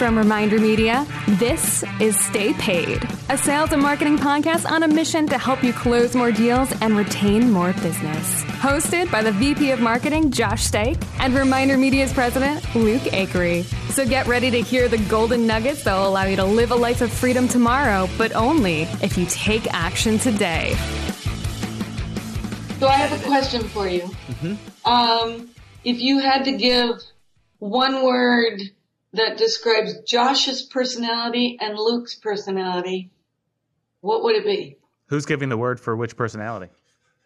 From Reminder Media, this is Stay Paid, a sales and marketing podcast on a mission to help you close more deals and retain more business. Hosted by the VP of Marketing, Josh Stike, and Reminder Media's president, Luke Acree. So get ready to hear the golden nuggets that will allow you to live a life of freedom tomorrow, but only if you take action today. So I have a question for you. Mm-hmm. Um, if you had to give one word that describes Josh's personality and Luke's personality, what would it be? Who's giving the word for which personality?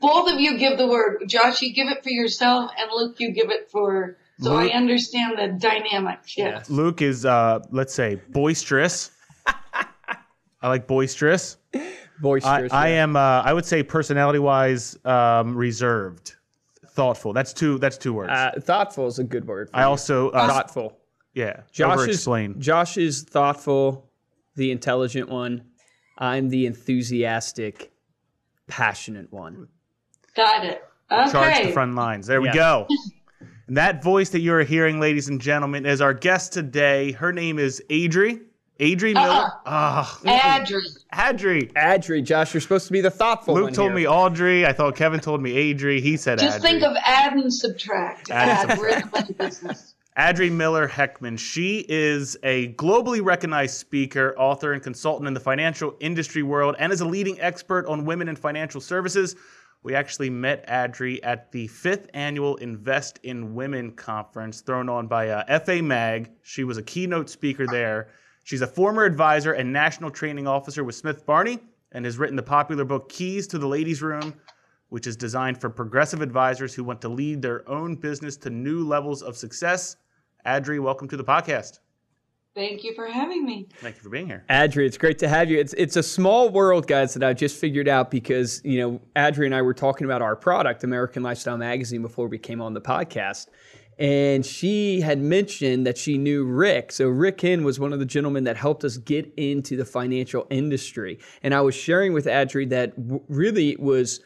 Both of you give the word. Josh, you give it for yourself, and Luke, you give it for. So Luke- I understand the dynamics. Yes. Luke is, uh, let's say, boisterous. I like boisterous. I, Boisterous. I yeah. am. Uh, I would say personality-wise, um, reserved, thoughtful. That's two. That's two words. Uh, thoughtful is a good word. For I you. also, uh, thoughtful. Yeah, Josh is over-explain. Josh is thoughtful, the intelligent one. I'm the enthusiastic, passionate one. Got it. Okay. Charge the front lines. There we go. And that voice that you're hearing, ladies and gentlemen, is our guest today. Her name is Adri. Adri Miller. Uh-uh. Ah, Adri. Adri. Adri, Josh, you're supposed to be the thoughtful one. Luke told here. me Audrey. I thought Kevin told me Adri. He said Just Adri. think of add and subtract. Add and Add. We're in the money business. Adri Miller Heckman. She is a globally recognized speaker, author, and consultant in the financial industry world and is a leading expert on women in financial services. We actually met Adri at the fifth annual Invest in Women conference thrown on by uh, FA Mag. She was a keynote speaker there. She's a former advisor and national training officer with Smith Barney and has written the popular book Keys to the Ladies' Room, which is designed for progressive advisors who want to lead their own business to new levels of success. Adri, welcome to the podcast. Thank you for having me. Thank you for being here. Adri, it's great to have you. It's it's a small world, guys, that I've just figured out because you know Adri and I were talking about our product, American Lifestyle Magazine, before we came on the podcast, and she had mentioned that she knew Rick. So Rick Hinn was one of the gentlemen that helped us get into the financial industry, and I was sharing with Adri that w- really it was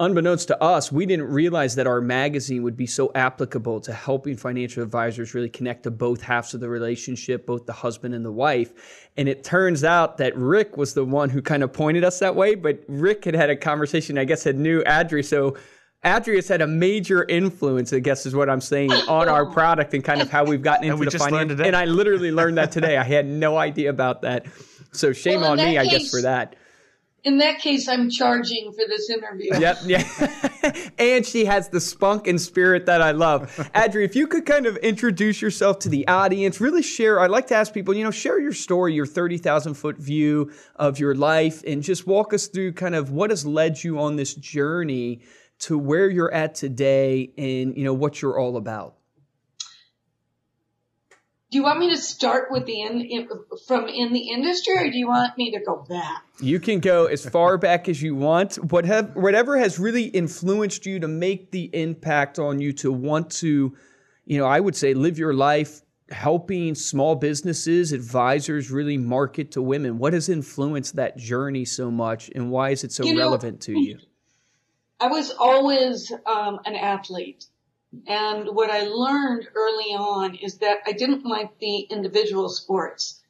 unbeknownst to us, we didn't realize that our magazine would be so applicable to helping financial advisors really connect to both halves of the relationship, both the husband and the wife. And it turns out that Rick was the one who kind of pointed us that way, but Rick had had a conversation, I guess, had knew Adri. So Adri has had a major influence, I guess is what I'm saying, on our product and kind of how we've gotten into we the finance. And I literally learned that today. I had no idea about that. So shame Well, in on me, that I guess, for that. In that case, I'm charging for this interview. Yep, yeah. and she has the spunk and spirit that I love. Adri, if you could kind of introduce yourself to the audience, really share, I'd like to ask people, you know, share your story, your 30,000 foot view of your life, and just walk us through kind of what has led you on this journey to where you're at today and, you know, what you're all about. Do you want me to start with the in, in from in the industry, or do you want me to go back? You can go as far back as you want. What have, whatever has really influenced you to make the impact on you to want to, you know, I would say live your life helping small businesses, advisors really market to women. What has influenced that journey so much and why is it so You know- relevant to you? I was always um, an athlete. And what I learned early on is that I didn't like the individual sports.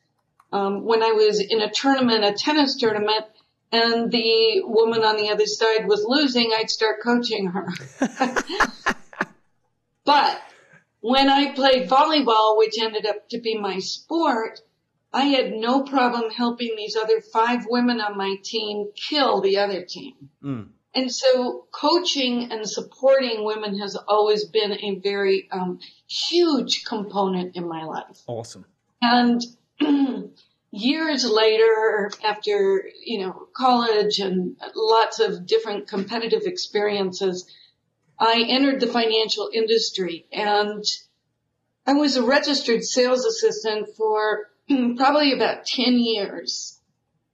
Um, when I was in a tournament, a tennis tournament, and the woman on the other side was losing, I'd start coaching her. but when I played volleyball, which ended up to be my sport, I had no problem helping these other five women on my team kill the other team. And so coaching and supporting women has always been a very um, huge component in my life. Awesome. And years later, after, you know, college and lots of different competitive experiences, I entered the financial industry and I was a registered sales assistant for probably about 10 years.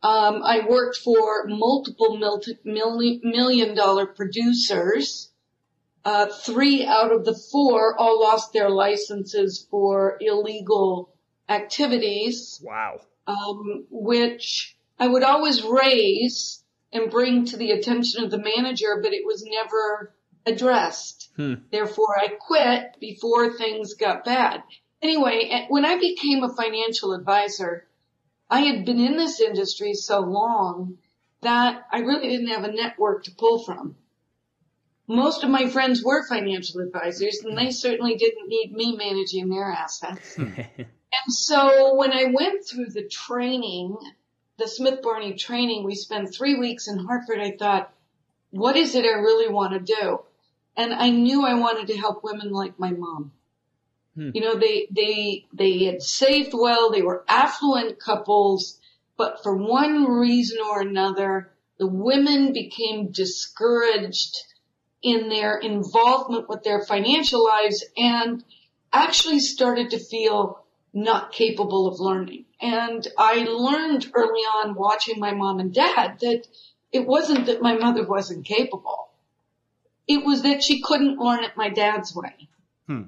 Um, I worked for multiple multi- million dollar producers. Uh, three out of the four all lost their licenses for illegal activities, Wow. um, which I would always raise and bring to the attention of the manager, but it was never addressed. Therefore, I quit before things got bad. anyway, when I became a financial advisor, I had been in this industry so long that I really didn't have a network to pull from. Most of my friends were financial advisors and they certainly didn't need me managing their assets. Hmm. and so when I went through the training, the Smith Barney training, we spent three weeks in Hartford. I thought, what is it I really want to do? And I knew I wanted to help women like my mom. Hmm. You know, they, they, they had saved well. They were affluent couples, but for one reason or another, the women became discouraged in their involvement with their financial lives and actually started to feel not capable of learning. And I learned early on watching my mom and dad that it wasn't that my mother wasn't capable. It was that she couldn't learn it my dad's way. Hmm.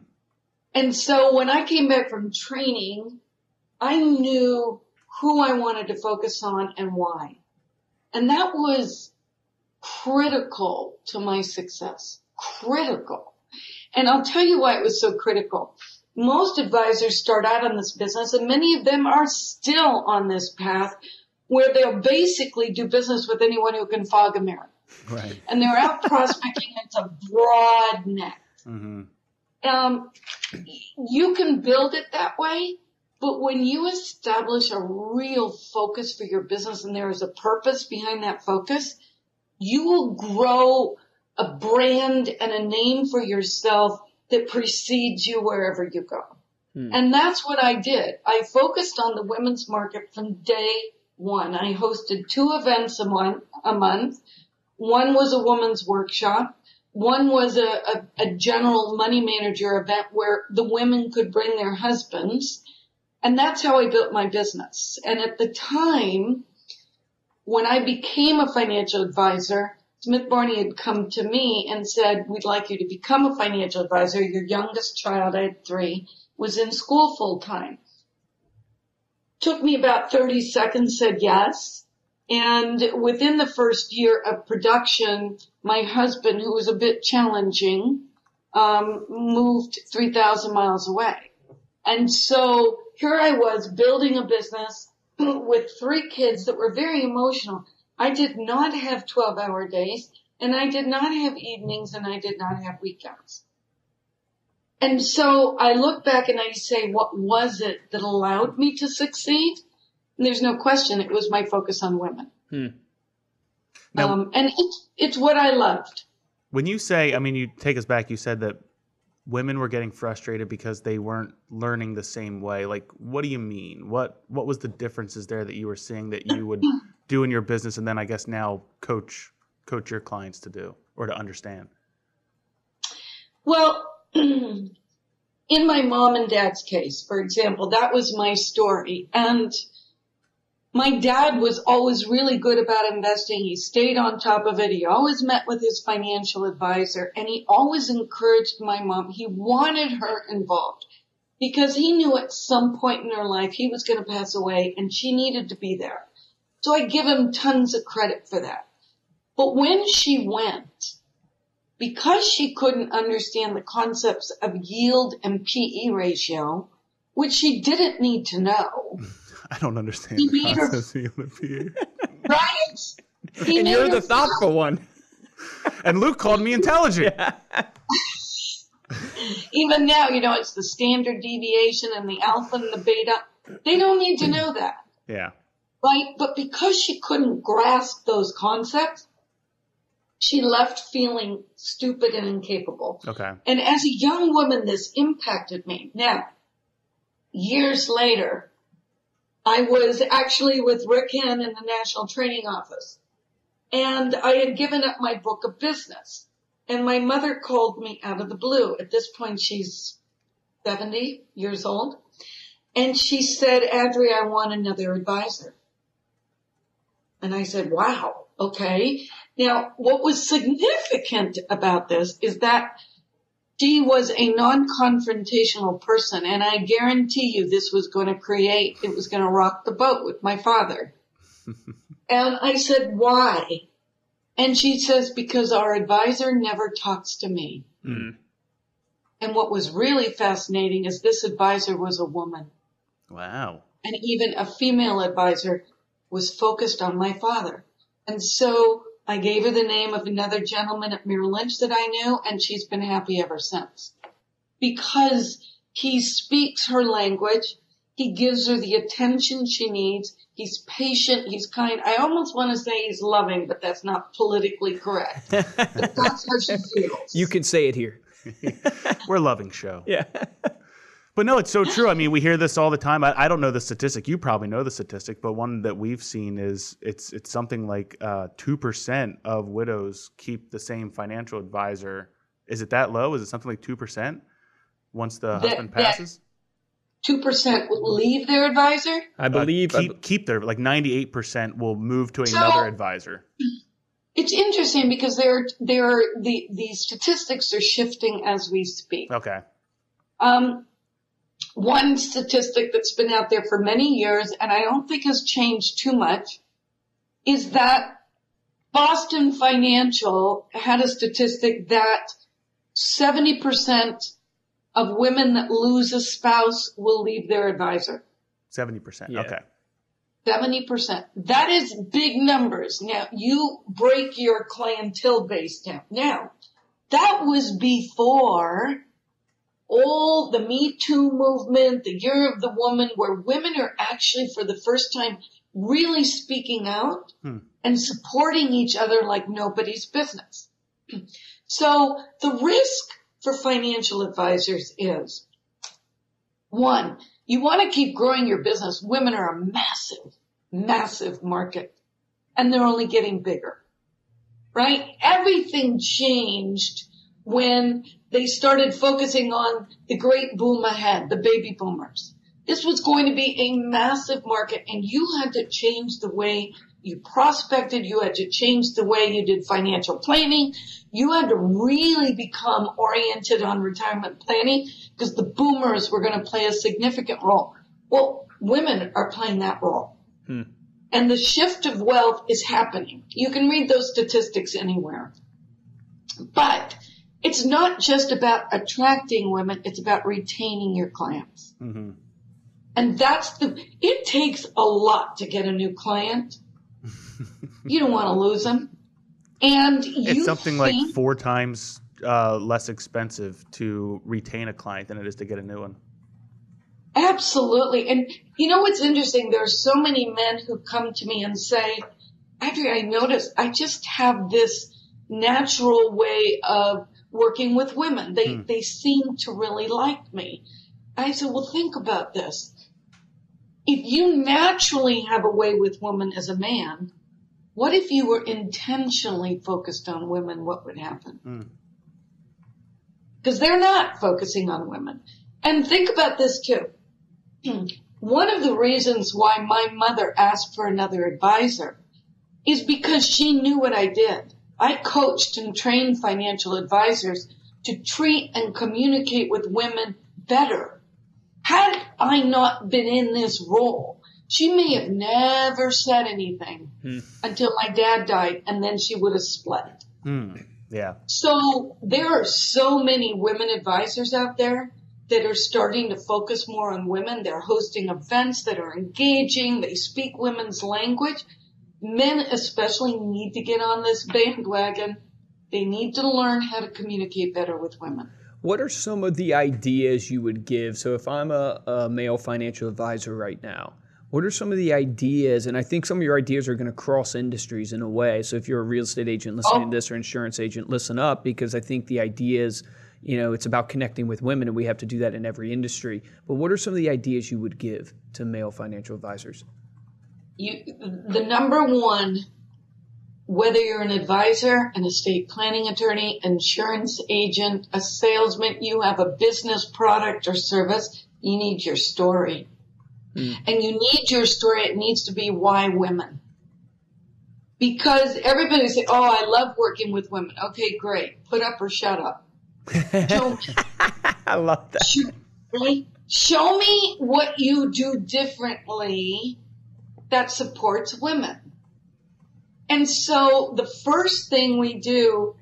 And so when I came back from training, I knew who I wanted to focus on and why. And that was critical to my success. Critical. And I'll tell you why it was so critical. Most advisors start out in this business and many of them are still on this path where they'll basically do business with anyone who can fog a mirror. Right. And they're out prospecting. It's a broad net. Mm-hmm. Um, you can build it that way, but when you establish a real focus for your business and there is a purpose behind that focus, you will grow a brand and a name for yourself that precedes you wherever you go. Hmm. And that's what I did. I focused on the women's market from day one. I hosted two events a month, a month. One was a women's workshop. One was a, a, a general money manager event where the women could bring their husbands. And that's how I built my business. And at the time, when I became a financial advisor, Smith Barney had come to me and said, we'd like you to become a financial advisor. Your youngest child, I had three, was in school full time. Took me about 30 seconds, said yes. And within the first year of production, my husband, who was a bit challenging, um, moved 3,000 miles away. And so here I was building a business with three kids that were very emotional. I did not have 12 hour days and I did not have evenings and I did not have weekends. And so I look back and I say, what was it that allowed me to succeed? And there's no question it was my focus on women. Hmm. Now, um, and it's, it's what I loved. When you say, I mean, you take us back, you said that women were getting frustrated because they weren't learning the same way like what do you mean what what was the differences there that you were seeing that you would do in your business and then i guess now coach coach your clients to do or to understand well in my mom and dad's case for example that was my story and my dad was always really good about investing. He stayed on top of it. He always met with his financial advisor and he always encouraged my mom. He wanted her involved because he knew at some point in her life he was going to pass away and she needed to be there. So I give him tons of credit for that. But when she went, because she couldn't understand the concepts of yield and PE ratio, which she didn't need to know, I don't understand he the concept of UMP. right? He and you're the thoughtful one. and Luke called me intelligent. Yeah. Even now, you know, it's the standard deviation and the alpha and the beta. They don't need to know that. Yeah. Right? But because she couldn't grasp those concepts, she left feeling stupid and incapable. Okay. And as a young woman, this impacted me. Now, years later, I was actually with Rick Henn in the National Training Office. And I had given up my book of business. And my mother called me out of the blue. At this point, she's 70 years old. And she said, Adri, I want another advisor. And I said, wow, okay. Now, what was significant about this is that she was a non-confrontational person and I guarantee you this was going to create, it was going to rock the boat with my father. and I said, why? And she says, because our advisor never talks to me. Mm. And what was really fascinating is this advisor was a woman. Wow. And even a female advisor was focused on my father. And so I gave her the name of another gentleman at Merrill Lynch that I knew, and she's been happy ever since. Because he speaks her language, he gives her the attention she needs, he's patient, he's kind. I almost want to say he's loving, but that's not politically correct. but that's how she feels. You can say it here. We're a loving show. Yeah. But no, it's so true. I mean, we hear this all the time. I, I, don't know the statistic. You probably know the statistic, but one that we've seen is it's it's something like uh, two uh, percent of widows keep the same financial advisor. Is it that low? Is it something like two percent once the that, husband passes? Two percent leave their advisor. I believe uh, keep, keep their like ninety eight percent will move to so, another advisor. It's interesting because there there the the statistics are shifting as we speak. Okay. Um, one statistic that's been out there for many years and I don't think has changed too much is that Boston Financial had a statistic that 70% of women that lose a spouse will leave their advisor. 70%. Yeah. Okay. 70%. That is big numbers. Now you break your clientele base down. Now that was before all the Me Too movement, the Year of the Woman, where women are actually for the first time really speaking out hmm. and supporting each other like nobody's business. So the risk for financial advisors is one, you want to keep growing your business. Women are a massive, massive market and they're only getting bigger, right? Everything changed when they started focusing on the great boom ahead, the baby boomers. This was going to be a massive market and you had to change the way you prospected. You had to change the way you did financial planning. You had to really become oriented on retirement planning because the boomers were going to play a significant role. Well, women are playing that role. Hmm. And the shift of wealth is happening. You can read those statistics anywhere. But it's not just about attracting women, it's about retaining your clients. Mm-hmm. And that's the, it takes a lot to get a new client. you don't want to lose them. And it's something think, like four times uh, less expensive to retain a client than it is to get a new one. Absolutely. And you know what's interesting? There are so many men who come to me and say, Adri, I noticed I just have this natural way of working with women. They, hmm. they seem to really like me. I said, well, think about this. If you naturally have a way with women as a man, what if you were intentionally focused on women? What would happen? Because hmm. they're not focusing on women. And think about this too. One of the reasons why my mother asked for another advisor is because she knew what I did. I coached and trained financial advisors to treat and communicate with women better. Had I not been in this role, she may have never said anything hmm. until my dad died and then she would have split. Hmm. Yeah. So there are so many women advisors out there that are starting to focus more on women. They're hosting events that are engaging. They speak women's language men especially need to get on this bandwagon. They need to learn how to communicate better with women. What are some of the ideas you would give? So, if I'm a, a male financial advisor right now, what are some of the ideas? And I think some of your ideas are going to cross industries in a way. So, if you're a real estate agent listening oh. to this or insurance agent, listen up because I think the ideas, you know, it's about connecting with women and we have to do that in every industry. But what are some of the ideas you would give to male financial advisors? You, the number one, whether you're an advisor, an estate planning attorney, insurance agent, a salesman, you have a business product or service, you need your story. Mm. And you need your story. It needs to be why women. Because everybody say, oh, I love working with women. Okay, great. Put up or shut up. Show. I love that. Show, Show me what you do differently that supports women. And so the first thing we do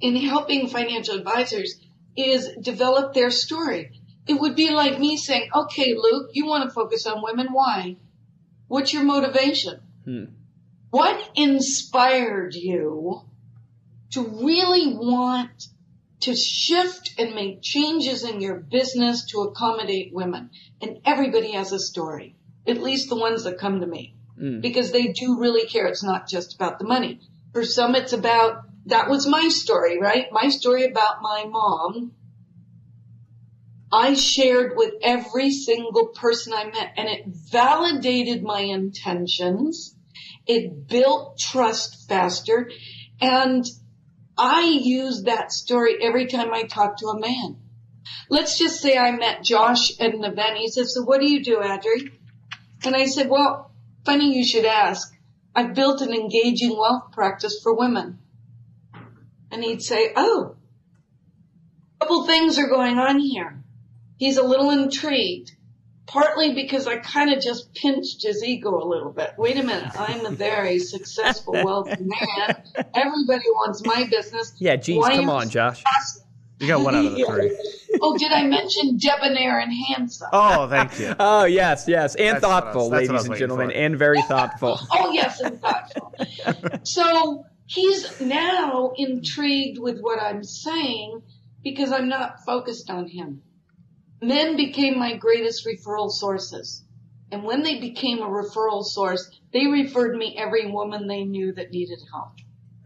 in helping financial advisors is develop their story. It would be like me saying, okay, Luke, you want to focus on women. Why? What's your motivation? Hmm. What inspired you to really want to shift and make changes in your business to accommodate women? And everybody has a story, at least the ones that come to me, hmm. because they do really care. It's not just about the money. For some, it's about, that was my story, right? My story about my mom. I shared with every single person I met and it validated my intentions. It built trust faster and I use that story every time I talk to a man. Let's just say I met Josh at an event. He says, so what do you do, Adri? And I said, well, funny you should ask. I've built an engaging wealth practice for women. And he'd say, oh, a couple things are going on here. He's a little intrigued, partly because I kind of just pinched his ego a little bit. Wait a minute. I'm a very successful, wealthy man. Everybody wants my business. Yeah, geez, Why come on, Josh. asking? You got one out of the three. Oh, did I mention debonair and handsome? Oh, thank you. Oh yes, yes, and That's what I was- thoughtful, that's what I was ladies and gentlemen, for. and very thoughtful. Oh, yes, and thoughtful. so he's now intrigued with what I'm saying because I'm not focused on him. Men became my greatest referral sources. And when they became a referral source, they referred me every woman they knew that needed help.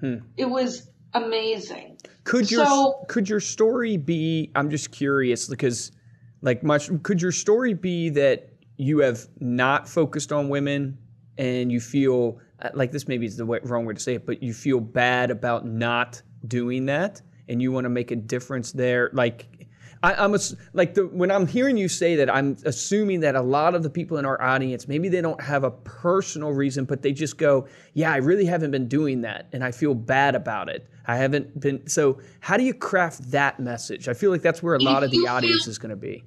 Hmm. It was amazing. Could your So- could your story be? I'm just curious because, like, much could your story be that you have not focused on women and you feel uh, like this maybe is the way, wrong way to say it, but you feel bad about not doing that and you want to make a difference there, like. I, I'm ass- like the when I'm hearing you say that, I'm assuming that a lot of the people in our audience maybe they don't have a personal reason, but they just go, "Yeah, I really haven't been doing that, and I feel bad about it. I haven't been." So, how do you craft that message? I feel like that's where a lot of the audience feel- is going to be.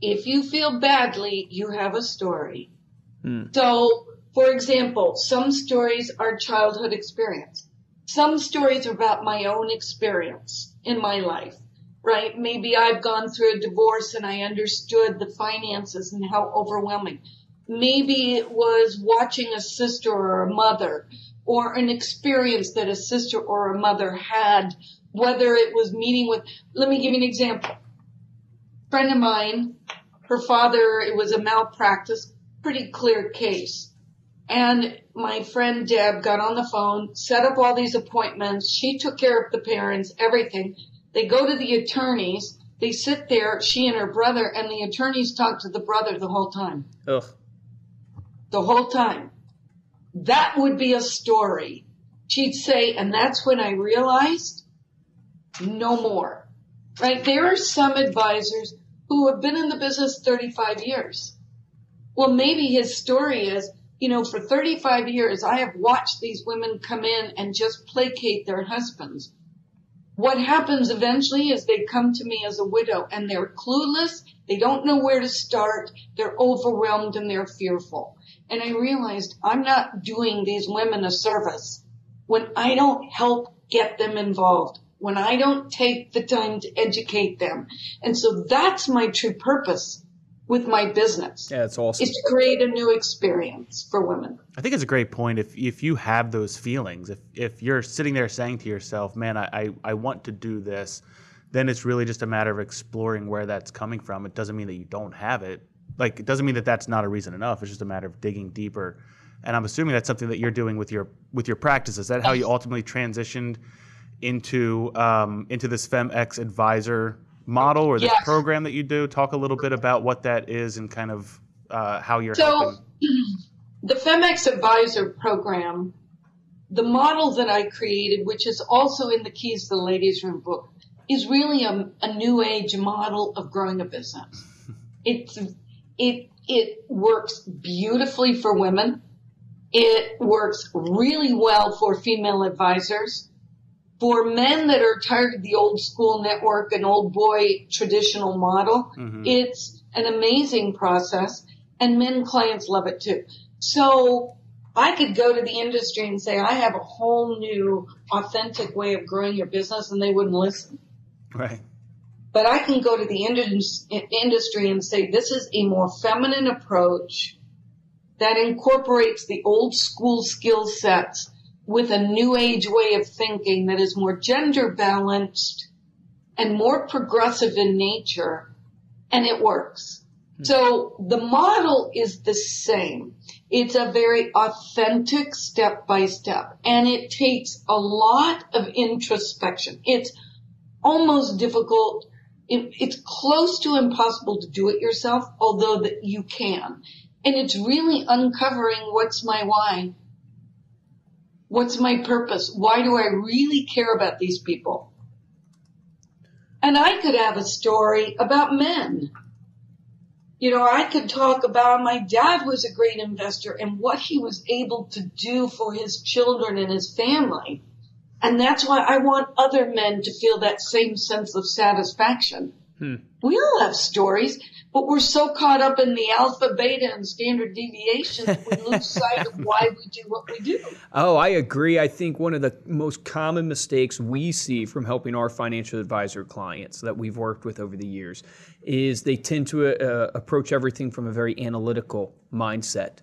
if you feel badly, you have a story. Hmm. So, for example, some stories are childhood experience. Some stories are about my own experience in my life, right? Maybe I've gone through a divorce and I understood the finances and how overwhelming. Maybe it was watching a sister or a mother or an experience that a sister or a mother had, whether it was meeting with, let me give you an example friend of mine, her father, it was a malpractice, pretty clear case. And my friend Deb got on the phone, set up all these appointments. She took care of the parents, everything. They go to the attorneys. They sit there, she and her brother, and the attorneys talk to the brother the whole time. Ugh. The whole time. That would be a story. She'd say, and that's when I realized no more. Right? There are some advisors who have been in the business 35 years. Well, maybe his story is, you know, for 35 years, I have watched these women come in and just placate their husbands. What happens eventually is they come to me as a widow and they're clueless. They don't know where to start. They're overwhelmed and they're fearful. And I realized I'm not doing these women a service when I don't help get them involved, when I don't take the time to educate them. And so that's my true purpose with my business Yeah, it's awesome. is to create a new experience for women. I think it's a great point. If if you have those feelings, if if you're sitting there saying to yourself, "Man, I I, I want to do this," then it's really just a matter of exploring where that's coming from. It doesn't mean that you don't have it. Like it doesn't mean that that's not a reason enough. It's just a matter of digging deeper. And I'm assuming that's something that you're doing with your with your practice. Is that how you ultimately transitioned into um, into this FemX advisor model or this Yes. program that you do? Talk a little bit about what that is and kind of uh, how you're So, helping. the FemX Advisor program, the model that I created, which is also in the Keys to the Ladies Room book, is really a, a new age model of growing a business. It's, it, it works beautifully for women. It works really well for female advisors. For men that are tired of the old school network and old boy traditional model, mm-hmm. it's an amazing process and men clients love it too. So I could go to the industry and say, I have a whole new authentic way of growing your business and they wouldn't listen. Right. but I can go to the industry and say this is a more feminine approach that incorporates the old school skill sets with a new age way of thinking that is more gender balanced and more progressive in nature, and it works. Hmm. So the model is the same. It's a very authentic step by step, and it takes a lot of introspection. It's almost difficult. it's close to impossible to do it yourself, although that you can. And it's really uncovering what's my why? What's my purpose? Why do I really care about these people? And I could have a story about men. You know, I could talk about my dad was a great investor and what he was able to do for his children and his family. And that's why I want other men to feel that same sense of satisfaction. Hmm. We all have stories, but we're so caught up in the alpha, beta, and standard deviations, we lose sight of why we do what we do. Oh, I agree. I think one of the most common mistakes we see from helping our financial advisor clients that we've worked with over the years is they tend to uh, approach everything from a very analytical mindset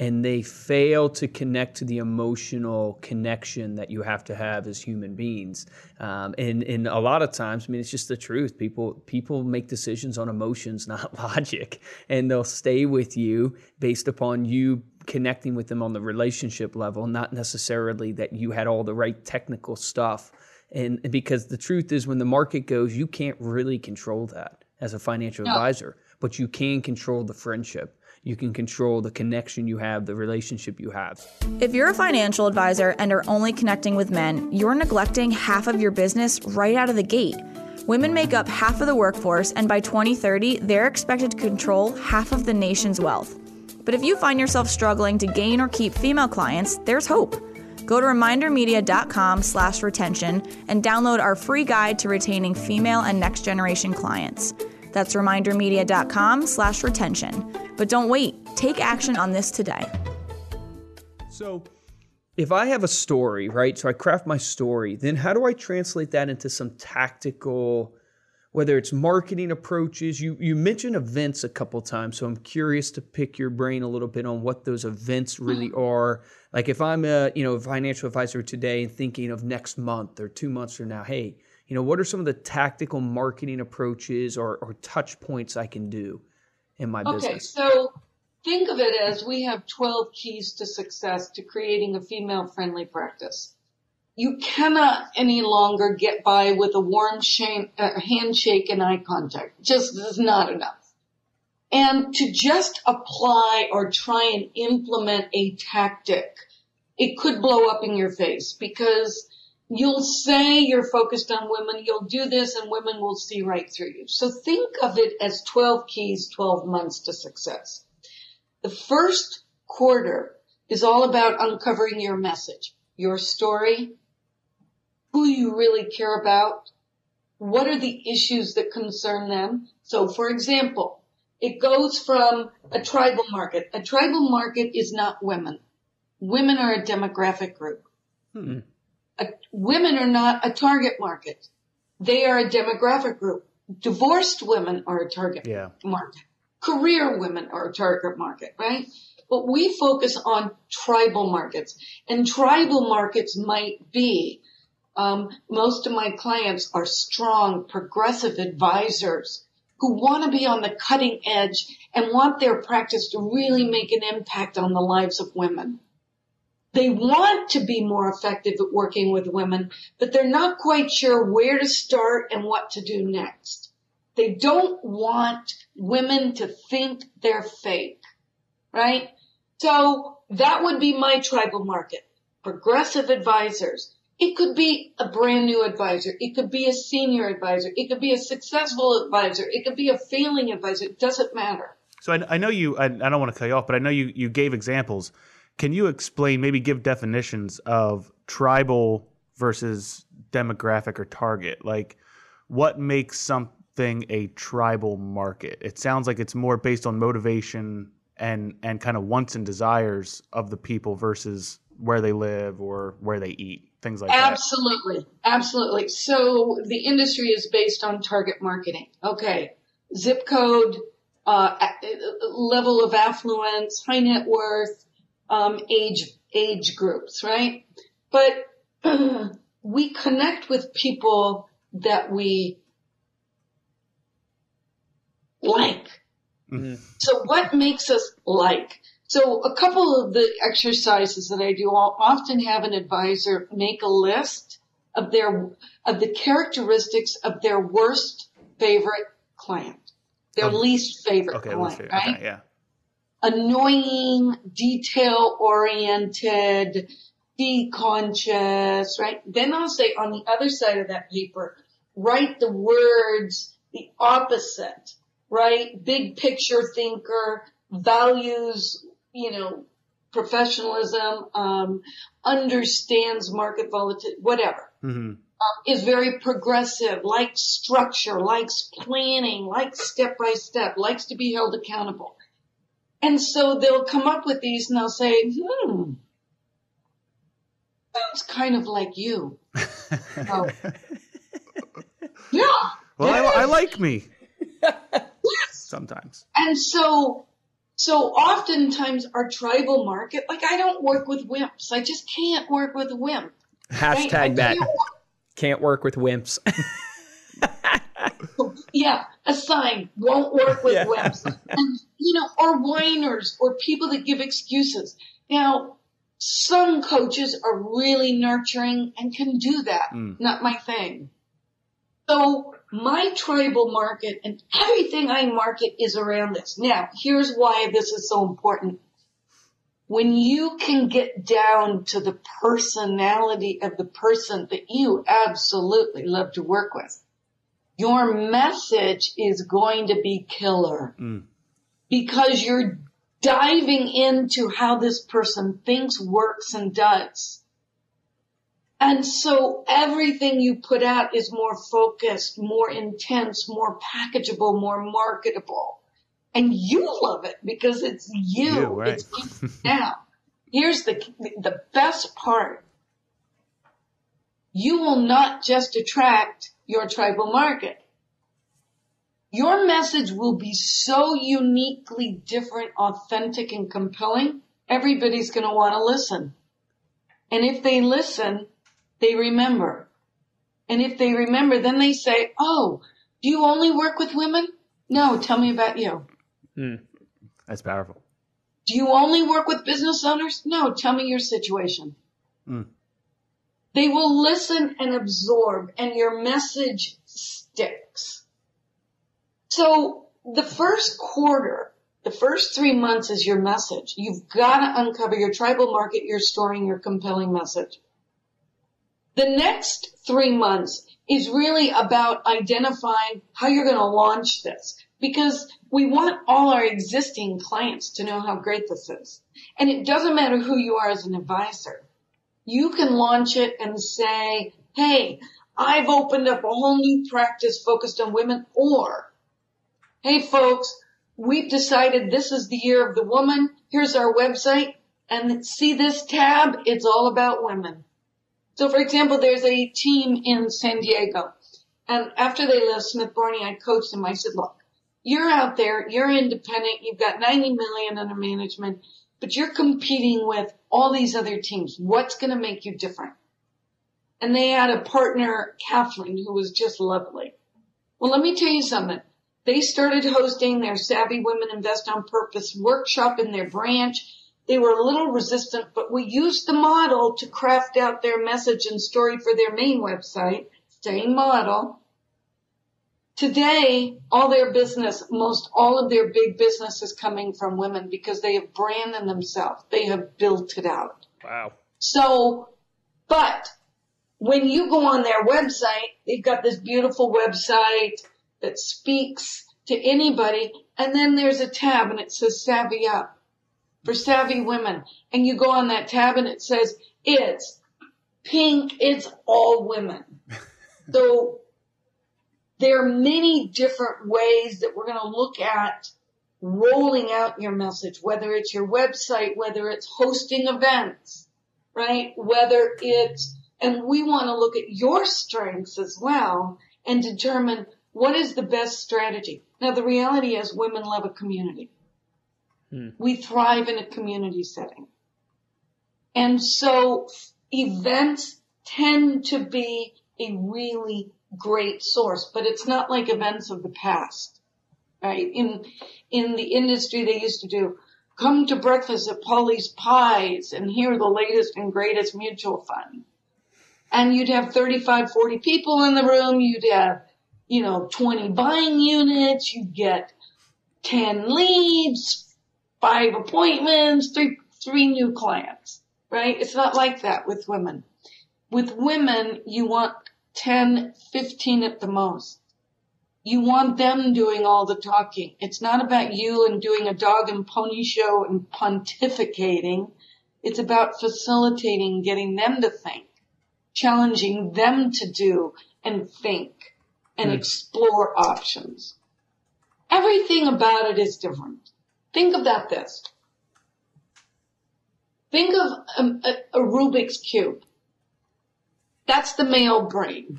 and they fail to connect to the emotional connection that you have to have as human beings. Um, and, and a lot of times, I mean, it's just the truth. People people make decisions on emotions, not logic, and they'll stay with you based upon you connecting with them on the relationship level, not necessarily that you had all the right technical stuff. And because the truth is, when the market goes, you can't really control that as a financial no. advisor, but you can control the friendship you can control the connection you have, the relationship you have. If you're a financial advisor and are only connecting with men, you're neglecting half of your business right out of the gate. Women make up half of the workforce, and by 2030, they're expected to control half of the nation's wealth. But if you find yourself struggling to gain or keep female clients, there's hope. Go to remindermedia.com slash retention and download our free guide to retaining female and next generation clients. That's remindermedia.com slash retention. But don't wait. Take action on this today. So if I have a story, right? So I craft my story, then how do I translate that into some tactical, whether it's marketing approaches? You you mentioned events a couple times, so I'm curious to pick your brain a little bit on what those events really mm-hmm. are. Like if I'm a you know financial advisor today and thinking of next month or two months from now, hey, you know, what are some of the tactical marketing approaches or, or touch points I can do in my okay, business? Okay, so think of it as we have 12 keys to success to creating a female friendly practice. You cannot any longer get by with a warm shame, uh, handshake and eye contact. Just is not enough. And to just apply or try and implement a tactic, it could blow up in your face because you'll say you're focused on women, you'll do this and women will see right through you. So think of it as 12 keys, 12 months to success. The first quarter is all about uncovering your message, your story, who you really care about, what are the issues that concern them. So for example, it goes from a tribal market. A tribal market is not women. Women are a demographic group. Hmm women are not a target market. They are a demographic group. Divorced women are a target yeah. market. Career women are a target market, right? But we focus on tribal markets and tribal markets might be, um, most of my clients are strong, progressive advisors who want to be on the cutting edge and want their practice to really make an impact on the lives of women. They want to be more effective at working with women, but they're not quite sure where to start and what to do next. They don't want women to think they're fake, right? So that would be my tribal market. Progressive advisors. It could be a brand new advisor. It could be a senior advisor. It could be a successful advisor. It could be a failing advisor. It doesn't matter. So I, I know you, I, I don't want to cut you off, but I know you, you gave examples can you explain, maybe give definitions of tribal versus demographic or target? Like, what makes something a tribal market? It sounds like it's more based on motivation and and kind of wants and desires of the people versus where they live or where they eat, things like that. Absolutely. Absolutely. So the industry is based on target marketing. Okay. Zip code, uh, level of affluence, high net worth, um, age, age groups, right? But we connect with people that we like. So what makes us like? So a couple of the exercises that I do, I'll often have an advisor make a list of their, of the characteristics of their worst favorite client, their Of- least favorite Okay, client, let's see. right? Okay, yeah. Annoying, detail oriented, fee conscious, right? Then I'll say on the other side of that paper, write the words, the opposite, right? Big picture thinker, values, you know, professionalism, um, understands market volatility, whatever. hmm Um, is very progressive, likes structure, likes planning, likes step by step, likes to be held accountable. And so they'll come up with these and they'll say, hmm, sounds kind of like you. Oh. yeah. Well, I, I like me Yes. sometimes. And so, so oftentimes our tribal market, like I don't work with wimps. I just can't work with a wimp. right? Hashtag that. can't work- Can't work with wimps. Yeah, a sign won't work with Yeah. wimps. And, you know, or whiners or people that give excuses. Now, some coaches are really nurturing and can do that. Mm. Not my thing. So my tribal market and everything I market is around this. Now, here's why this is so important. When you can get down to the personality of the person that you absolutely love to work with, your message is going to be killer Mm. because you're diving into how this person thinks, works, and does. And so everything you put out is more focused, more intense, more packageable, more marketable. And you love it because it's you. You, right. It's you. now, here's the, the best part. You will not just attract your tribal market. Your message will be so uniquely different, authentic, and compelling, everybody's going to want to listen. And if they listen, they remember. And if they remember, then they say, Oh, do you only work with women? No, tell me about you. That's powerful. Do you only work with business owners? No, tell me your situation. Mm. They will listen and absorb and your message sticks. So the first quarter, the first three months is your message. You've got to uncover your tribal market, your story, and your compelling message. The next three months is really about identifying how you're going to launch this because we want all our existing clients to know how great this is. And it doesn't matter who you are as an advisor. You can launch it and say, Hey, I've opened up a whole new practice focused on women or, Hey folks, we've decided this is the year of the woman. Here's our website and see this tab. It's all about women. So for example, there's a team in San Diego and after they left Smith Barney, I coached them. I said, look, you're out there, you're independent, you've got 90 million under management, but you're competing with all these other teams. What's going to make you different? And they had a partner, Kathleen, who was just lovely. Well, let me tell you something. They started hosting their Savvy Women Invest on Purpose workshop in their branch. They were a little resistant, but we used the model to craft out their message and story for their main website, same model. Today, all their business, most all of their big business is coming from women because they have branded themselves. They have built it out. Wow. So, but when you go on their website, they've got this beautiful website that speaks to anybody. And then there's a tab and it says savvy up for savvy women. And you go on that tab and it says it's pink. It's all women. so there are many different ways that we're going to look at rolling out your message, whether it's your website, whether it's hosting events, right? Whether it's, and we want to look at your strengths as well and determine what is the best strategy. Now, the reality is women love a community. Hmm. We thrive in a community setting. And so events tend to be a really great source, but it's not like events of the past, right? In, in the industry, they used to do come to breakfast at Polly's Pies and hear the latest and greatest mutual fund. And you'd have 35, 40 people in the room. You'd have, you know, 20 buying units. You'd get 10 leads, five appointments, three, three new clients, right? It's not like that with women. With women, you want 10, 15 at the most. You want them doing all the talking. It's not about you and doing a dog and pony show and pontificating. It's about facilitating, getting them to think, challenging them to do and think and mm. explore options. Everything about it is different. Think about this. Think of a, a, a Rubik's Cube. That's the male brain.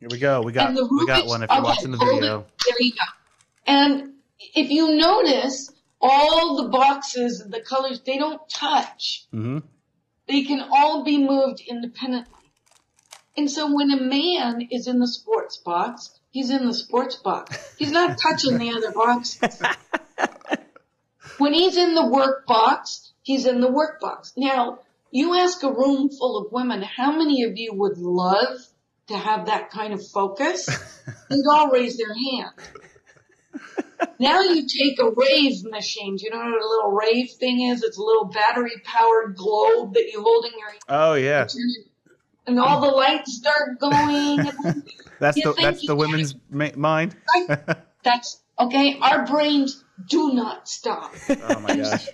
Here we go. We got we got one if you're okay, watching the video. There you go. And if you notice, all the boxes, and the colors, they don't touch. Mm-hmm. They can all be moved independently. And so when a man is in the sports box, he's in the sports box. He's not touching the other boxes. when he's in the work box, he's in the work box. Now, you ask a room full of women, how many of you would love to have that kind of focus? They'd all raise their hand. now you take a rave machine. Do you know what a little rave thing is? It's a little battery powered globe that you hold in your hand. Oh yeah. And all the lights start going. that's the that's the women's ma- mind. that's okay. Our brains do not stop. Oh my gosh.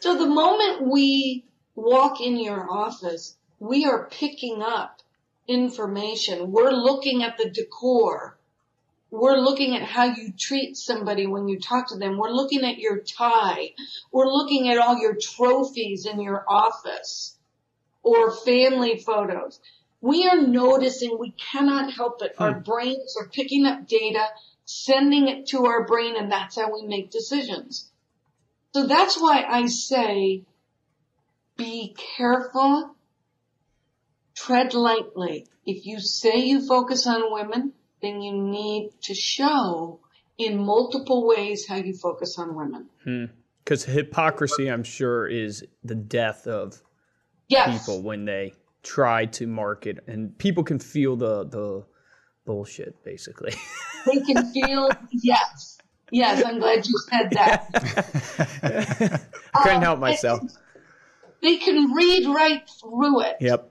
So the moment we walk in your office, we are picking up information. We're looking at the decor. We're looking at how you treat somebody when you talk to them. We're looking at your tie. We're looking at all your trophies in your office or family photos. We are noticing we cannot help it. Hmm. Our brains are picking up data, sending it to our brain, and that's how we make decisions. So that's why I say be careful. Tread lightly. If you say you focus on women, then you need to show in multiple ways how you focus on women. Because hmm. hypocrisy, I'm sure, is the death of yes. people when they try to market, and people can feel the the bullshit. Basically, they can feel yes, yes. I'm glad you said that. Couldn't um, help myself they can read right through it. Yep.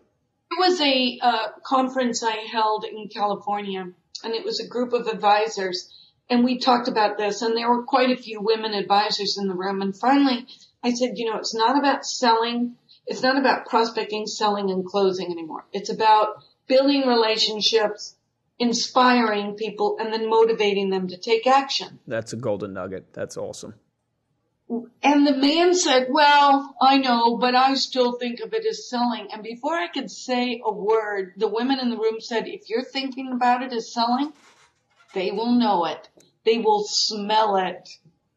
It was a uh, conference I held in California, and it was a group of advisors, and we talked about this, and there were quite a few women advisors in the room. And finally, I said, you know, it's not about selling. It's not about prospecting, selling, and closing anymore. It's about building relationships, inspiring people, and then motivating them to take action. That's a golden nugget. That's awesome. And the man said, well, I know, but I still think of it as selling. And before I could say a word, the women in the room said, if you're thinking about it as selling, they will know it. They will smell it.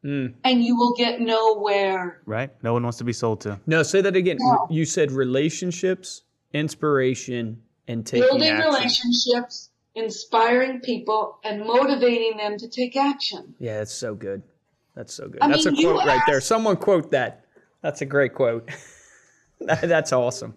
Mm. And you will get nowhere. Right. No one wants to be sold to. No, say that again. No. You said relationships, inspiration, and taking Building action. relationships, inspiring people, and motivating them to take action. Yeah, it's so good. That's so good. I That's mean, a quote right there. Someone quote that. That's a great quote. That's awesome.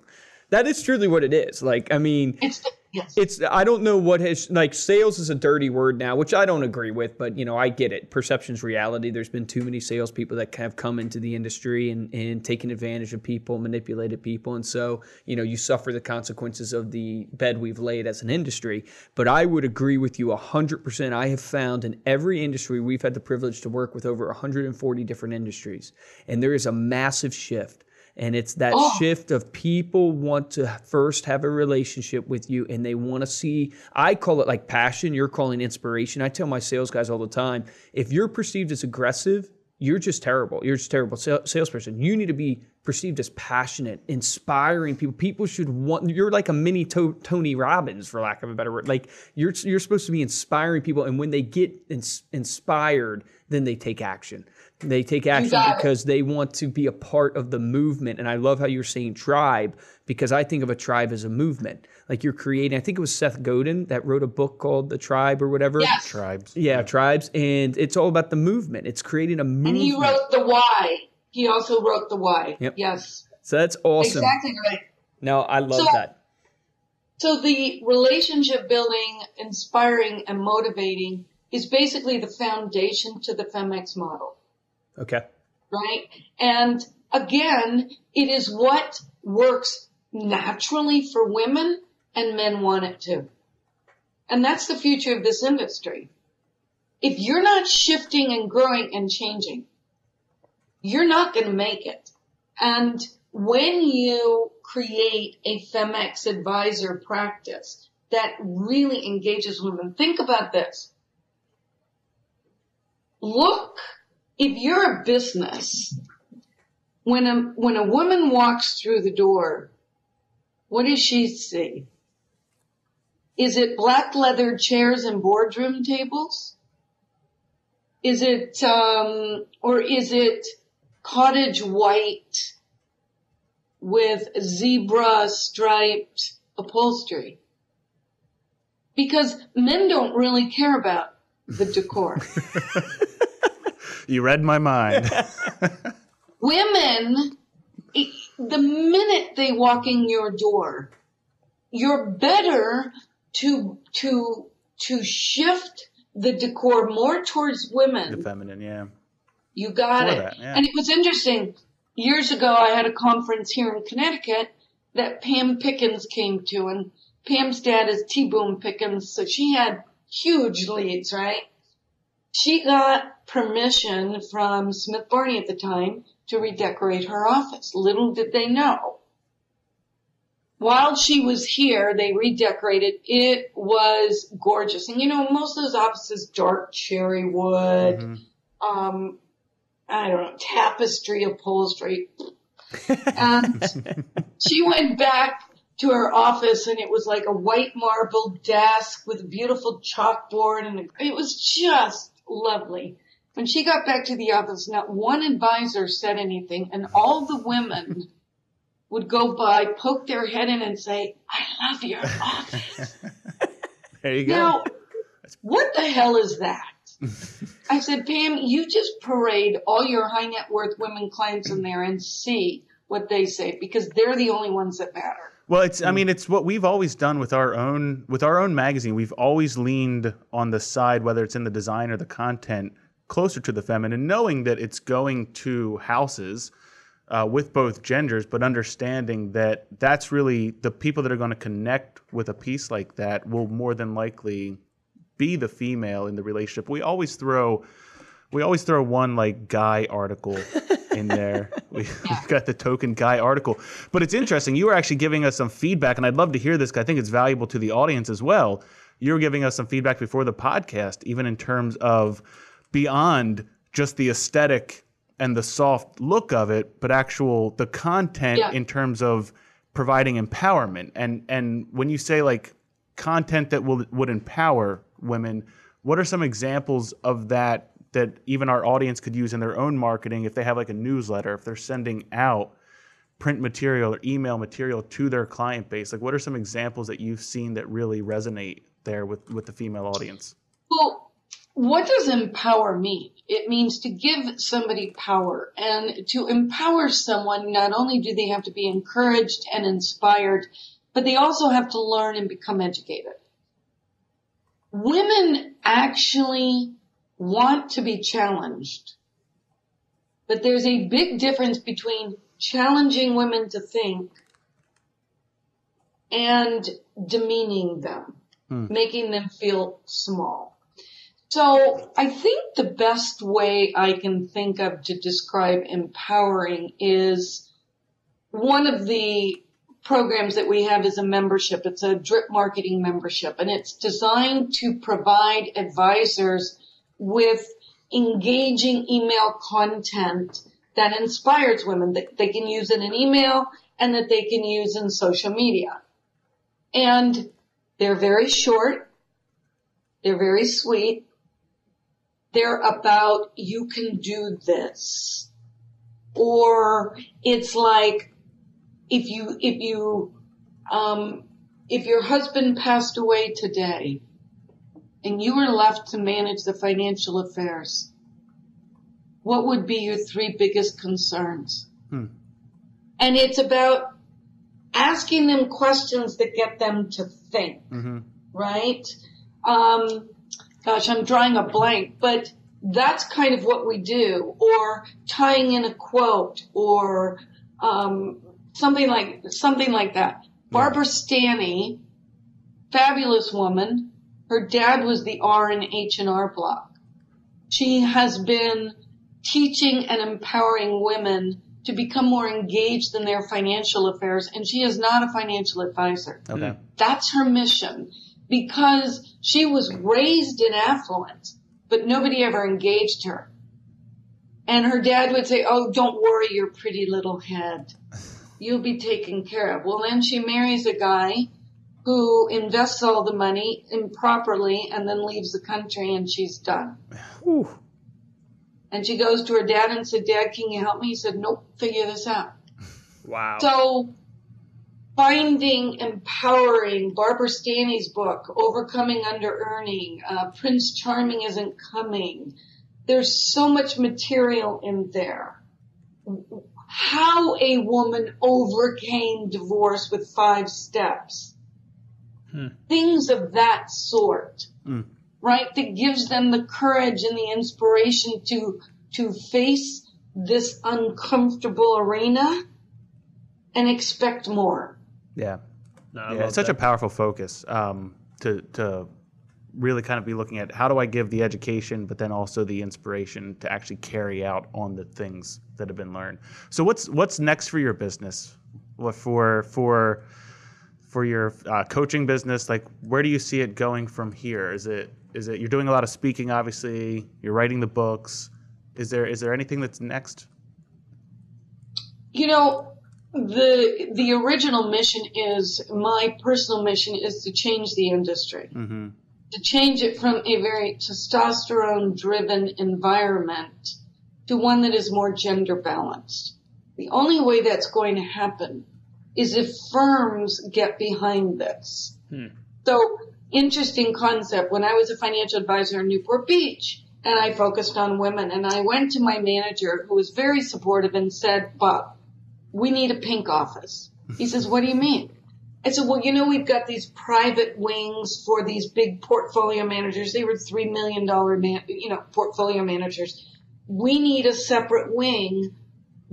That is truly what it is. Like, I mean, it's the, Yes. It's I don't know what has like sales is a dirty word now, which I don't agree with, but you know I get it. Perception's reality. There's been too many salespeople that have come into the industry and and taken advantage of people, manipulated people, and so you know you suffer the consequences of the bed we've laid as an industry. But I would agree with you hundred percent. I have found in every industry we've had the privilege to work with over 140 different industries, and there is a massive shift and it's that oh. shift of people want to first have a relationship with you and they want to see, I call it like passion, you're calling inspiration. I tell my sales guys all the time if you're perceived as aggressive, you're just terrible. You're just terrible salesperson. You need to be perceived as passionate, inspiring people. People should want. You're like a mini to- Tony Robbins, for lack of a better word. Like you're you're supposed to be inspiring people, and when they get ins- inspired, then they take action. They take action because they want to be a part of the movement. And I love how you're saying tribe because I think of a tribe as a movement. Like you're creating. I think it was Seth Godin that wrote a book called The Tribe or whatever. Yes. Tribes. Yeah, tribes, and it's all about the movement. It's creating a movement. And he wrote the why. He also wrote the why. Yep. Yes. so that's awesome. Exactly right. No, I love So- that. So the relationship building, inspiring, and motivating is basically the foundation to the FemX model, Okay. right? And again, it is what works naturally for women and men want it to. And that's the future of this industry. If you're not shifting and growing and changing, you're not going to make it. And when you create a FemX advisor practice that really engages women, think about this. Look, if you're a business, when a, when a woman walks through the door, what does she see? Is it black leather chairs and boardroom tables? Is it, um, or is it cottage white with zebra striped upholstery? Because men don't really care about the decor. You read my mind. Women, the minute they walk in your door, you're better to, to, to shift the decor more towards women the feminine, yeah. You got For it. that, yeah. And it was interesting. Years ago, I had a conference here in Connecticut that Pam Pickens came to, and Pam's dad is T. Boone Pickens, so she had huge leads, right? She got permission from Smith Barney at the time to redecorate her office. Little did they know. While she was here, they redecorated. It was gorgeous. And you know, most of those offices, dark cherry wood, Mm-hmm. um, I don't know, tapestry upholstery. And she went back to her office and it was like a white marble desk with a beautiful chalkboard and it was just lovely. When she got back to the office, not one advisor said anything and all the women would go by, poke their head in and say, I love your office. There you go. Now, what the hell is that? I said, Pam, you just parade all your high net worth women clients in there and see what they say because they're the only ones that matter. Well, it's I mean it's what we've always done with our own with our own magazine. We've always leaned on the side whether it's in the design or the content closer to the feminine, knowing that it's going to houses uh, with both genders, but understanding that that's really the people that are going to connect with a piece like that will more than likely be the female in the relationship. We always throw we always throw one like guy article in there. We, have got the token guy article, but it's interesting. You were actually giving us some feedback, and I'd love to hear this. I think it's valuable to the audience as well. You were giving us some feedback before the podcast, even in terms of beyond just the aesthetic and the soft look of it, but actual the content Yeah. in terms of providing empowerment. And and when you say like content that will would empower women, what are some examples of that that even our audience could use in their own marketing if they have like a newsletter, if they're sending out print material or email material to their client base? Like what are some examples that you've seen that really resonate there with with the female audience? Well, what does empower mean? It means to give somebody power. And to empower someone, not only do they have to be encouraged and inspired, but they also have to learn and become educated. Women actually want to be challenged. But there's a big difference between challenging women to think and demeaning them, hmm. making them feel small. So I think the best way I can think of to describe empowering is one of the programs that we have is a membership. It's a drip marketing membership and it's designed to provide advisors with engaging email content that inspires women that they can use in an email and that they can use in social media. And they're very short. They're very sweet. They're about, you can do this. Or it's like, if you, if you, um, if your husband passed away today and you were left to manage the financial affairs, what would be your three biggest concerns? Hmm. And it's about asking them questions that get them to think, Mm-hmm. right? Um, gosh, I'm drawing a blank, but that's kind of what we do, or tying in a quote, or um, something like something like that. Barbara Stanny, fabulous woman. Her dad was the R in H and R block. She has been teaching and empowering women to become more engaged in their financial affairs, and she is not a financial advisor. Okay. Hmm. That's her mission because she was raised in affluence, but nobody ever engaged her. And her dad would say, Oh, don't worry your pretty little head. You'll be taken care of. Well, then she marries a guy who invests all the money improperly and then leaves the country and she's done. Whew. And she goes to her dad and said, Dad, can you help me? He said, Nope, figure this out. Wow. So finding empowering Barbara Stanny's book, Overcoming Under Earning, uh, Prince Charming Isn't Coming. There's so much material in there. How a woman overcame divorce with five steps. Things of that sort. Mm. Right? That gives them the courage and the inspiration to, to face this uncomfortable arena and expect more. Yeah. No, yeah, it's such that. a powerful focus um, to to really kind of be looking at how do I give the education, but then also the inspiration to actually carry out on the things that have been learned. So what's what's next for your business? What for for for your uh, coaching business? Like, where do you see it going from here? Is it is it you're doing a lot of speaking? Obviously, you're writing the books. Is there is there anything that's next? You know, the the original mission is my personal mission is to change the industry. Mm-hmm. To change it from a very testosterone driven environment to one that is more gender balanced. The only way that's going to happen is if firms get behind this. Hmm. So interesting concept. When I was a financial advisor in Newport Beach and I focused on women and I went to my manager who was very supportive and said, Bob, we need a pink office. He says, what do you mean? I said, well, you know, we've got these private wings for these big portfolio managers. They were $3 million, man, you know, portfolio managers. We need a separate wing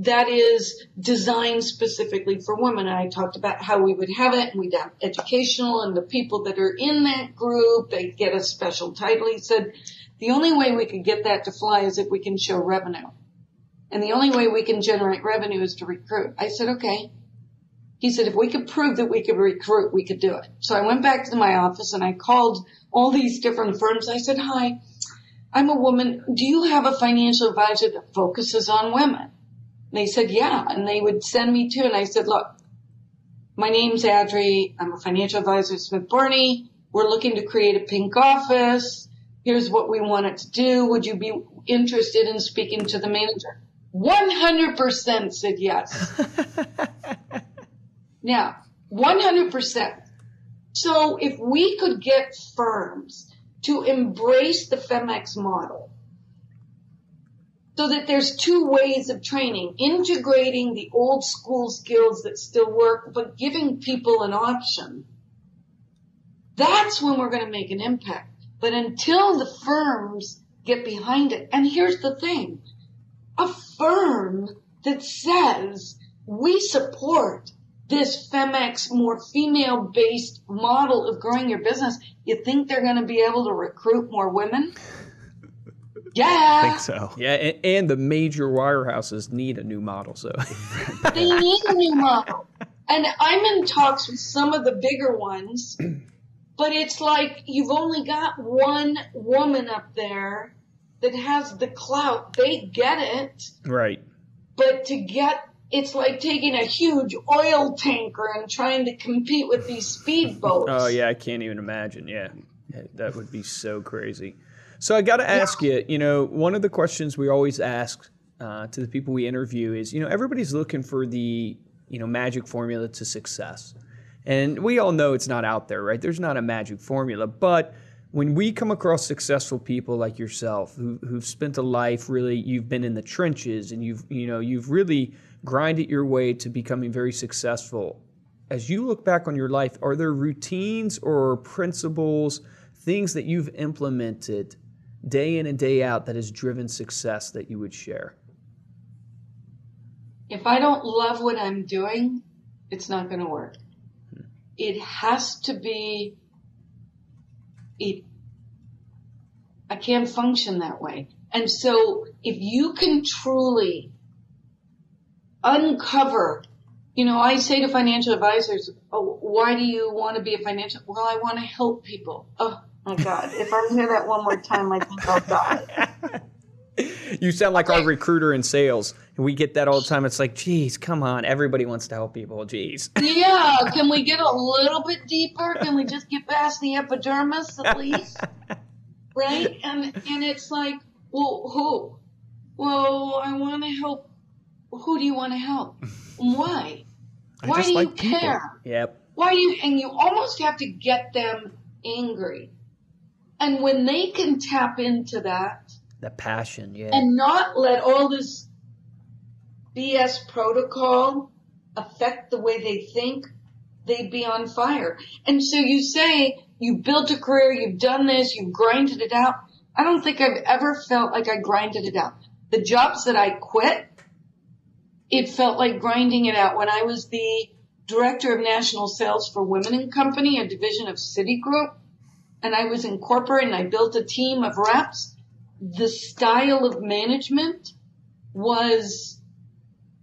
that is designed specifically for women. And I talked about how we would have it and we'd have educational and the people that are in that group, they get a special title. He said, the only way we could get that to fly is if we can show revenue. And the only way we can generate revenue is to recruit. I said, okay. He said, if we could prove that we could recruit, we could do it. So I went back to my office and I called all these different firms. I said, hi, I'm a woman. Do you have a financial advisor that focuses on women? They said, yeah. And they would send me to, and I said, look, my name's Adri. I'm a financial advisor at Smith Barney. We're looking to create a pink office. Here's what we want it to do. Would you be interested in speaking to the manager? 100% said yes. now, 100%. So if we could get firms to embrace the FemX model, so that there's two ways of training, integrating the old school skills that still work, but giving people an option. That's when we're going to make an impact. But until the firms get behind it, and here's the thing, a firm that says we support this FemX more female based model of growing your business, you think they're going to be able to recruit more women? Yeah. I think so. Yeah, and, and the major wirehouses need a new model. So They need a new model. And I'm in talks with some of the bigger ones, but it's like you've only got one woman up there that has the clout. They get it, right. but to get it's like taking a huge oil tanker and trying to compete with these speedboats. Oh yeah, I can't even imagine. Yeah, that would be so crazy. So I got to ask yeah. you. You know, one of the questions we always ask uh, to the people we interview is, you know, everybody's looking for the you know magic formula to success, and we all know it's not out there, right? There's not a magic formula, but when we come across successful people like yourself who, who've spent a life really you've been in the trenches and you've you know you've really grinded your way to becoming very successful as you look back on your life are there routines or principles things that you've implemented day in and day out that has driven success that you would share if i don't love what i'm doing it's not going to work hmm. it has to be it, I can't function that way. And so if you can truly uncover, you know, I say to financial advisors, oh, why do you want to be a financial? Well, I want to help people. Oh my God. If I hear that one more time, I think I'll die. you sound like our recruiter in sales. We get that all the time. It's like, geez, come on. Everybody wants to help people. Geez. Yeah. Can we get a little bit deeper? Can we just get past the epidermis at least? right? And and it's like, well, who? Well, I want to help. Who do you want to help? Why? Why do like you care? Yep. Why do you? And you almost have to get them angry. And when they can tap into that, the passion, yeah. And not let all this BS protocol affect the way they think, they'd be on fire. And so you say you built a career, you've done this, you've grinded it out. I don't think I've ever felt like I grinded it out. The jobs that I quit, it felt like grinding it out. When I was the director of national sales for Women and Company, a division of Citigroup, and I was in corporate and I built a team of reps, the style of management was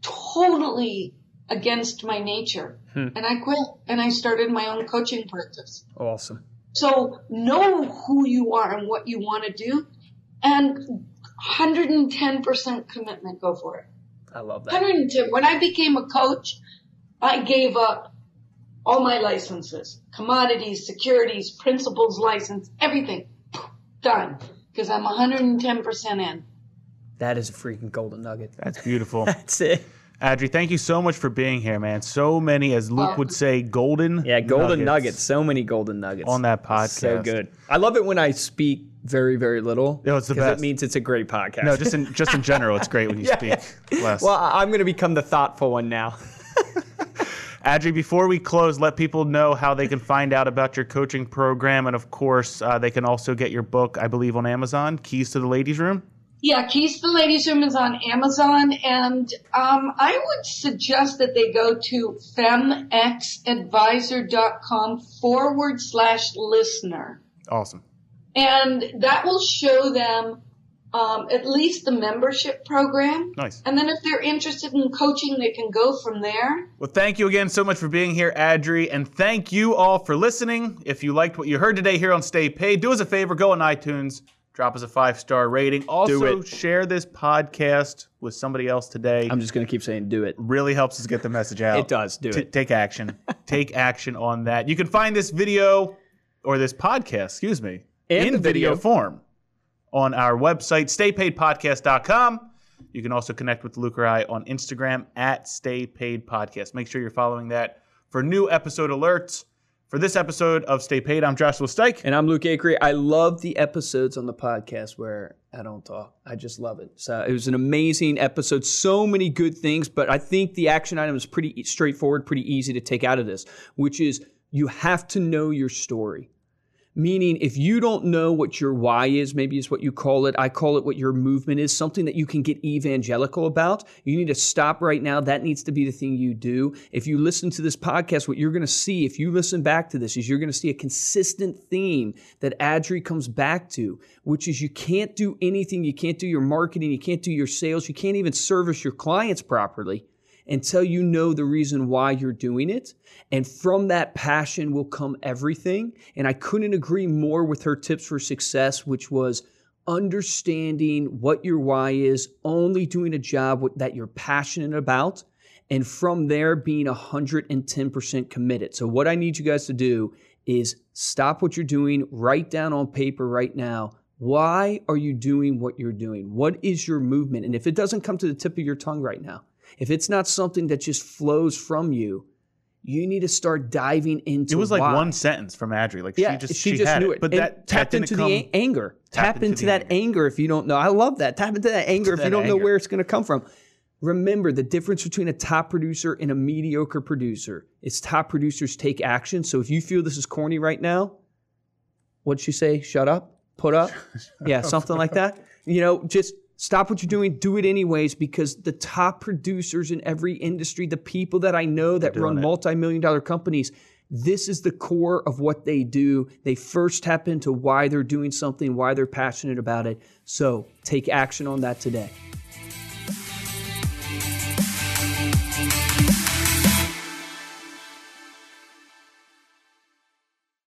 totally against my nature. Hmm. And I quit and I started my own coaching practice. Awesome. So know who you are and what you want to do and 110% commitment. Go for it. I love that. 110. When I became a coach, I gave up all my licenses, commodities, securities, principals license, everything. Done because I'm 110% in. That is a freaking golden nugget. That's beautiful. That's it. Adri, thank you so much for being here, man. So many, as Luke would say, golden. Yeah, golden nuggets. nuggets. So many golden nuggets on that podcast. So good. I love it when I speak very, very little. No, it's the best. It means it's a great podcast. No, just in just in general, it's great when you yeah. speak less. Well, I'm going to become the thoughtful one now. Adri, before we close, let people know how they can find out about your coaching program. And of course, uh, they can also get your book, I believe, on Amazon, Keys to the Ladies Room. Yeah, Keys to the Ladies Room is on Amazon. And um, I would suggest that they go to femxadvisor.com forward slash listener. Awesome. And that will show them um, at least the membership program. Nice. And then if they're interested in coaching, they can go from there. Well, thank you again so much for being here, Adri, and thank you all for listening. If you liked what you heard today here on Stay Paid, do us a favor, go on iTunes, drop us a five star rating. Also, share this podcast with somebody else today. I'm just going to keep saying do it. Really helps us get the message out. it does. Do T- it. Take action. take action on that. You can find this video or this podcast, excuse me, and in video. video form on our website, staypaidpodcast.com. You can also connect with Luke or I on Instagram at StayPaidPodcast. Make sure you're following that for new episode alerts. For this episode of Stay Paid, I'm Joshua Stike. And I'm Luke Acree. I love the episodes on the podcast where I don't talk. I just love it. So it was an amazing episode. So many good things, but I think the action item is pretty straightforward, pretty easy to take out of this, which is you have to know your story. Meaning, if you don't know what your why is, maybe is what you call it, I call it what your movement is, something that you can get evangelical about, you need to stop right now. That needs to be the thing you do. If you listen to this podcast, what you're going to see, if you listen back to this, is you're going to see a consistent theme that Adri comes back to, which is you can't do anything, you can't do your marketing, you can't do your sales, you can't even service your clients properly until you know the reason why you're doing it. And from that passion will come everything. And I couldn't agree more with her tips for success, which was understanding what your why is, only doing a job that you're passionate about, and from there being 110% committed. So, what I need you guys to do is stop what you're doing, write down on paper right now. Why are you doing what you're doing? What is your movement? And if it doesn't come to the tip of your tongue right now, if it's not something that just flows from you, you need to start diving into. It was like why. one sentence from Adri. Like Yeah, she just she, just had knew it. it. But And that tap that into didn't the come- anger. Tap Tap, into that anger. anger. if you don't know. I love that. Tap into that anger if that you don't know where it's going to come from. Remember the difference between a top producer and a mediocre producer. It's top producers take action. So if you feel this is corny right now, what'd she say? Shut up? Put up? yeah, something like that. You know, just stop what you're doing, do it anyways, because the top producers in every industry, the people that I know that run it. multi-million dollar companies, this is the core of what they do. They first tap into why they're doing something, why they're passionate about it. So take action on that today.